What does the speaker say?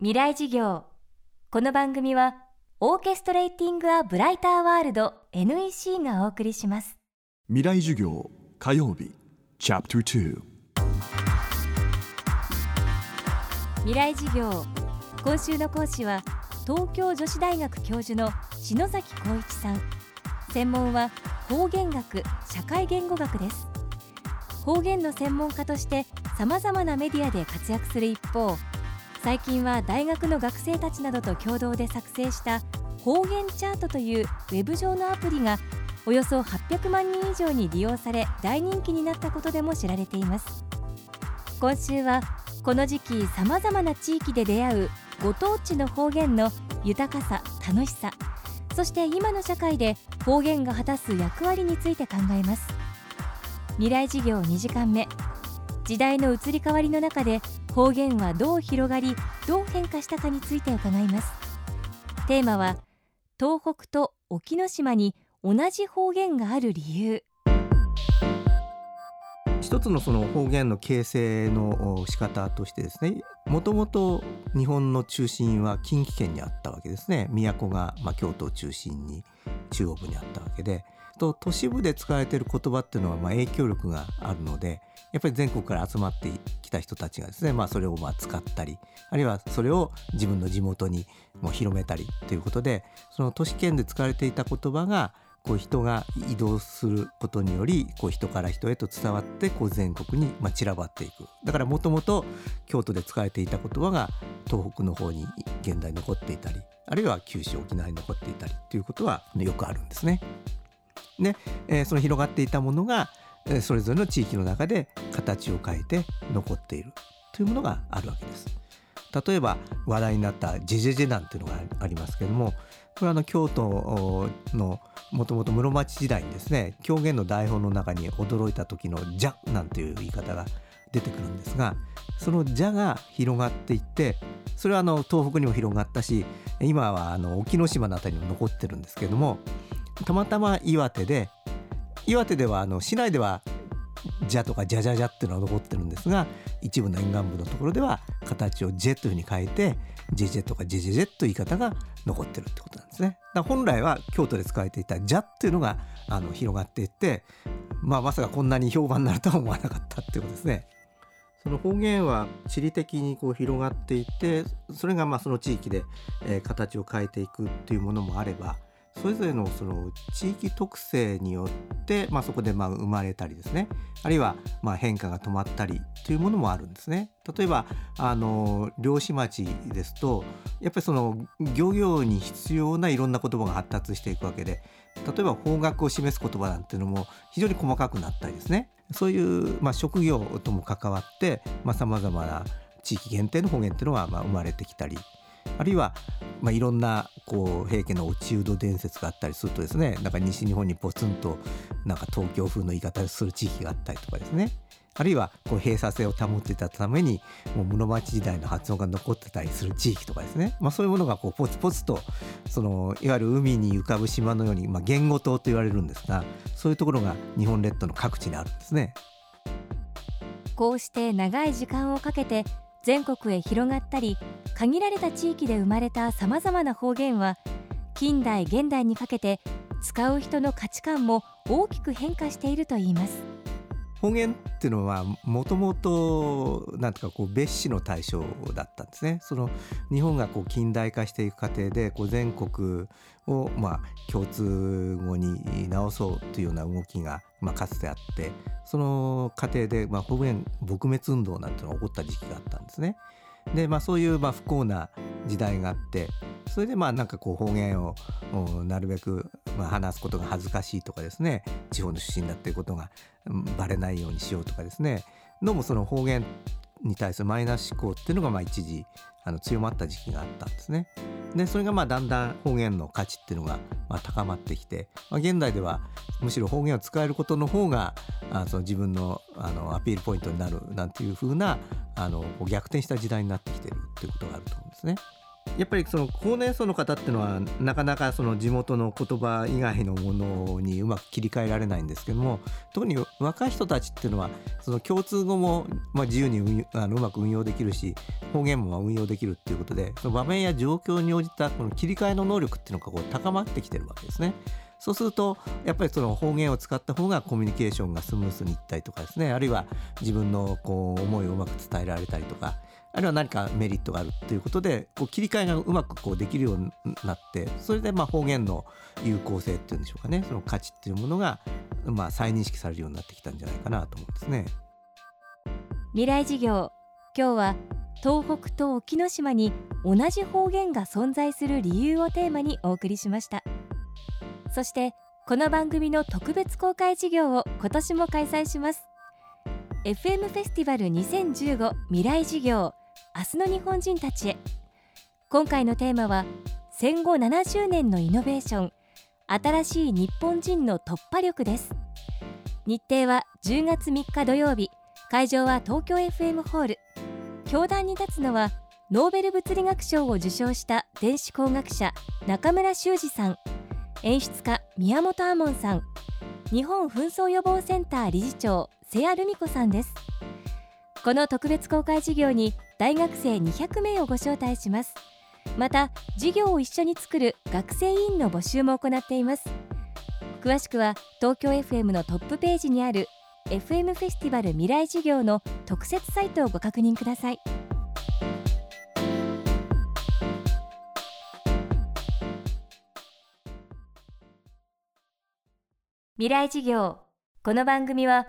未来事業。この番組はオーケストレーティング・ア・ブライター・ワールド NEC がお送りします。未来授業火曜日チャプター未来事業。今週の講師は東京女子大学教授の篠崎光一さん。専門は方言学社会言語学です。方言の専門家としてさまざまなメディアで活躍する一方最近は大学の学生たちなどと共同で作成した方言チャートというウェブ上のアプリがおよそ800万人以上に利用され大人気になったことでも知られています。今週はこの時期さまざまな地域で出会うご当地の方言の豊かさ楽しさそして今の社会で方言が果たす役割について考えます。未来事業2時間目。時代の移り変わりの中で方言はどう広がりどう変化したかについて伺います。テーマは東北と沖ノ島に同じ方言がある理由。一つのその方言の形成の仕方としてですねもともと日本の中心は近畿圏にあったわけですね。都が、まあ、京都を中心に中央部にあったわけで。と都市部で使われている言葉っていうのはま影響力があるのでやっぱり全国から集まってきた人たちがですね、まあ、それをま使ったりあるいはそれを自分の地元にも広めたりということでその都市圏で使われていた言葉がこう人が移動することによりこう人から人へと伝わってこう全国にま散らばっていくだからもともと京都で使われていた言葉が東北の方に現代残っていたりあるいは九州沖縄に残っていたりということはよくあるんですね。で、えー、その広がっていたものがそれぞれの地域の中で形を変えて残っているというものがあるわけです。例えば話題になったジェジェジェなんていうのがありますけれどもこれはあの京都のもともと室町時代にですね狂言の台本の中に驚いた時の「じゃ」なんていう言い方が出てくるんですがその「じゃ」が広がっていってそれはあの東北にも広がったし今はあの沖ノ島の辺りにも残ってるんですけれどもたまたま岩手で岩手ではあの市内ではじゃとかじゃじゃじゃっていうのは残ってるんですが一部の沿岸部のところでは形をジェというふうに変えてジェジェとかジェジェジェという言い方が残ってるってことなんですね。本来は京都で使われていたじゃっていうのがあの広がっていって、まあ、まさかこんなに評判になるとは思わなかったっていうことですね。その方言は地理的にこう広がっていってそれがまあその地域で、えー、形を変えていくっていうものもあればそれぞれのその地域特性によって、まあ、そこでまあ生まれたりですねあるいはまあ変化が止まったりというものもあるんですね。例えばあの漁師町ですとやっぱりその漁業に必要ないろんな言葉が発達していくわけで例えば方角を示す言葉なんていうのも非常に細かくなったりですねそういう、まあ、職業とも関わってさまざ、まな地域限定の方言っていうのがまあ生まれてきたりあるいは、まあ、いろんなこう平家の落ち人伝説があったりするとですねなんか西日本にポツンとなんか東京風の言い方をする地域があったりとかですねあるいはこう閉鎖性を保っていたためにもう室町時代の発音が残ってたりする地域とかですね、まあ、そういうものがこうポツポツとそのいわゆる海に浮かぶ島のように、まあ、言語島と言われるんですがそういうところが日本列島の各地にあるんですね。こうして長い時間をかけて全国へ広がったり限られた地域で生まれたさまざまな方言は近代現代にかけて使う人の価値観も大きく変化しているといいます。方言っていうのはもともと何ていうかこう別紙の対象だったんですね。その日本がこう近代化していく過程でこう全国をまあ共通語に直そうというような動きがまあかつてあってその過程でまあ方言撲滅運動なんていうのが起こった時期があったんですね。でまあそういうまあ不幸な時代があってそれでまあなんかこう方言をなるべくまあ話すことが恥ずかしいとかですね地方の出身だっていうことがバレないようにしようとかですねどうもその方言に対するマイナス思考っていうのがまあ一時あの強まった時期があったんですね。でそれがまあだんだん方言の価値っていうのがまあ高まってきて、まあ、現代ではむしろ方言を使えることの方があその自分のあのアピールポイントになるなんていうふうなあの逆転した時代になってきてるっていうことがあると思うんですね。やっぱりその高年層の方っていうのはなかなかその地元の言葉以外のものにうまく切り替えられないんですけども特に若い人たちっていうのはその共通語もまあ自由にあのうまく運用できるし方言も運用できるっていうことでその場面や状況に応じたこの切り替えの能力っていうのがこう高まってきてるわけですね。そうするとやっぱりその方言を使った方がコミュニケーションがスムースにいったりとかですねあるいは自分のこう思いをうまく伝えられたりとかあるいは何かメリットがあるということでこう切り替えがうまくこうできるようになってそれでまあ方言の有効性っていうんでしょうかね。その価値っていうものがまあ再認識されるようになってきたんじゃないかなと思うんですね。未来事業今日は東北と沖ノ島に同じ方言が存在する理由をテーマにお送りしました。そしてこの番組の特別公開事業を今年も開催します。FM フェスティバル2015未来事業。明日の日本人たちへ。今回のテーマは戦後70年のイノベーション新しい日本人の突破力です。日程は10月3日土曜日会場は東京 FM ホール。教壇に立つのはノーベル物理学賞を受賞した電子工学者中村修二さん。演出家宮本亞門さん。日本紛争予防センター理事長瀬谷留美子さんです。この特別公開事業に大学生200名をご招待します。また事業を一緒に作る学生委員の募集も行っています。詳しくは東京 FM のトップページにある FM フェスティバル未来事業の特設サイトをご確認ください。未来事業。この番組は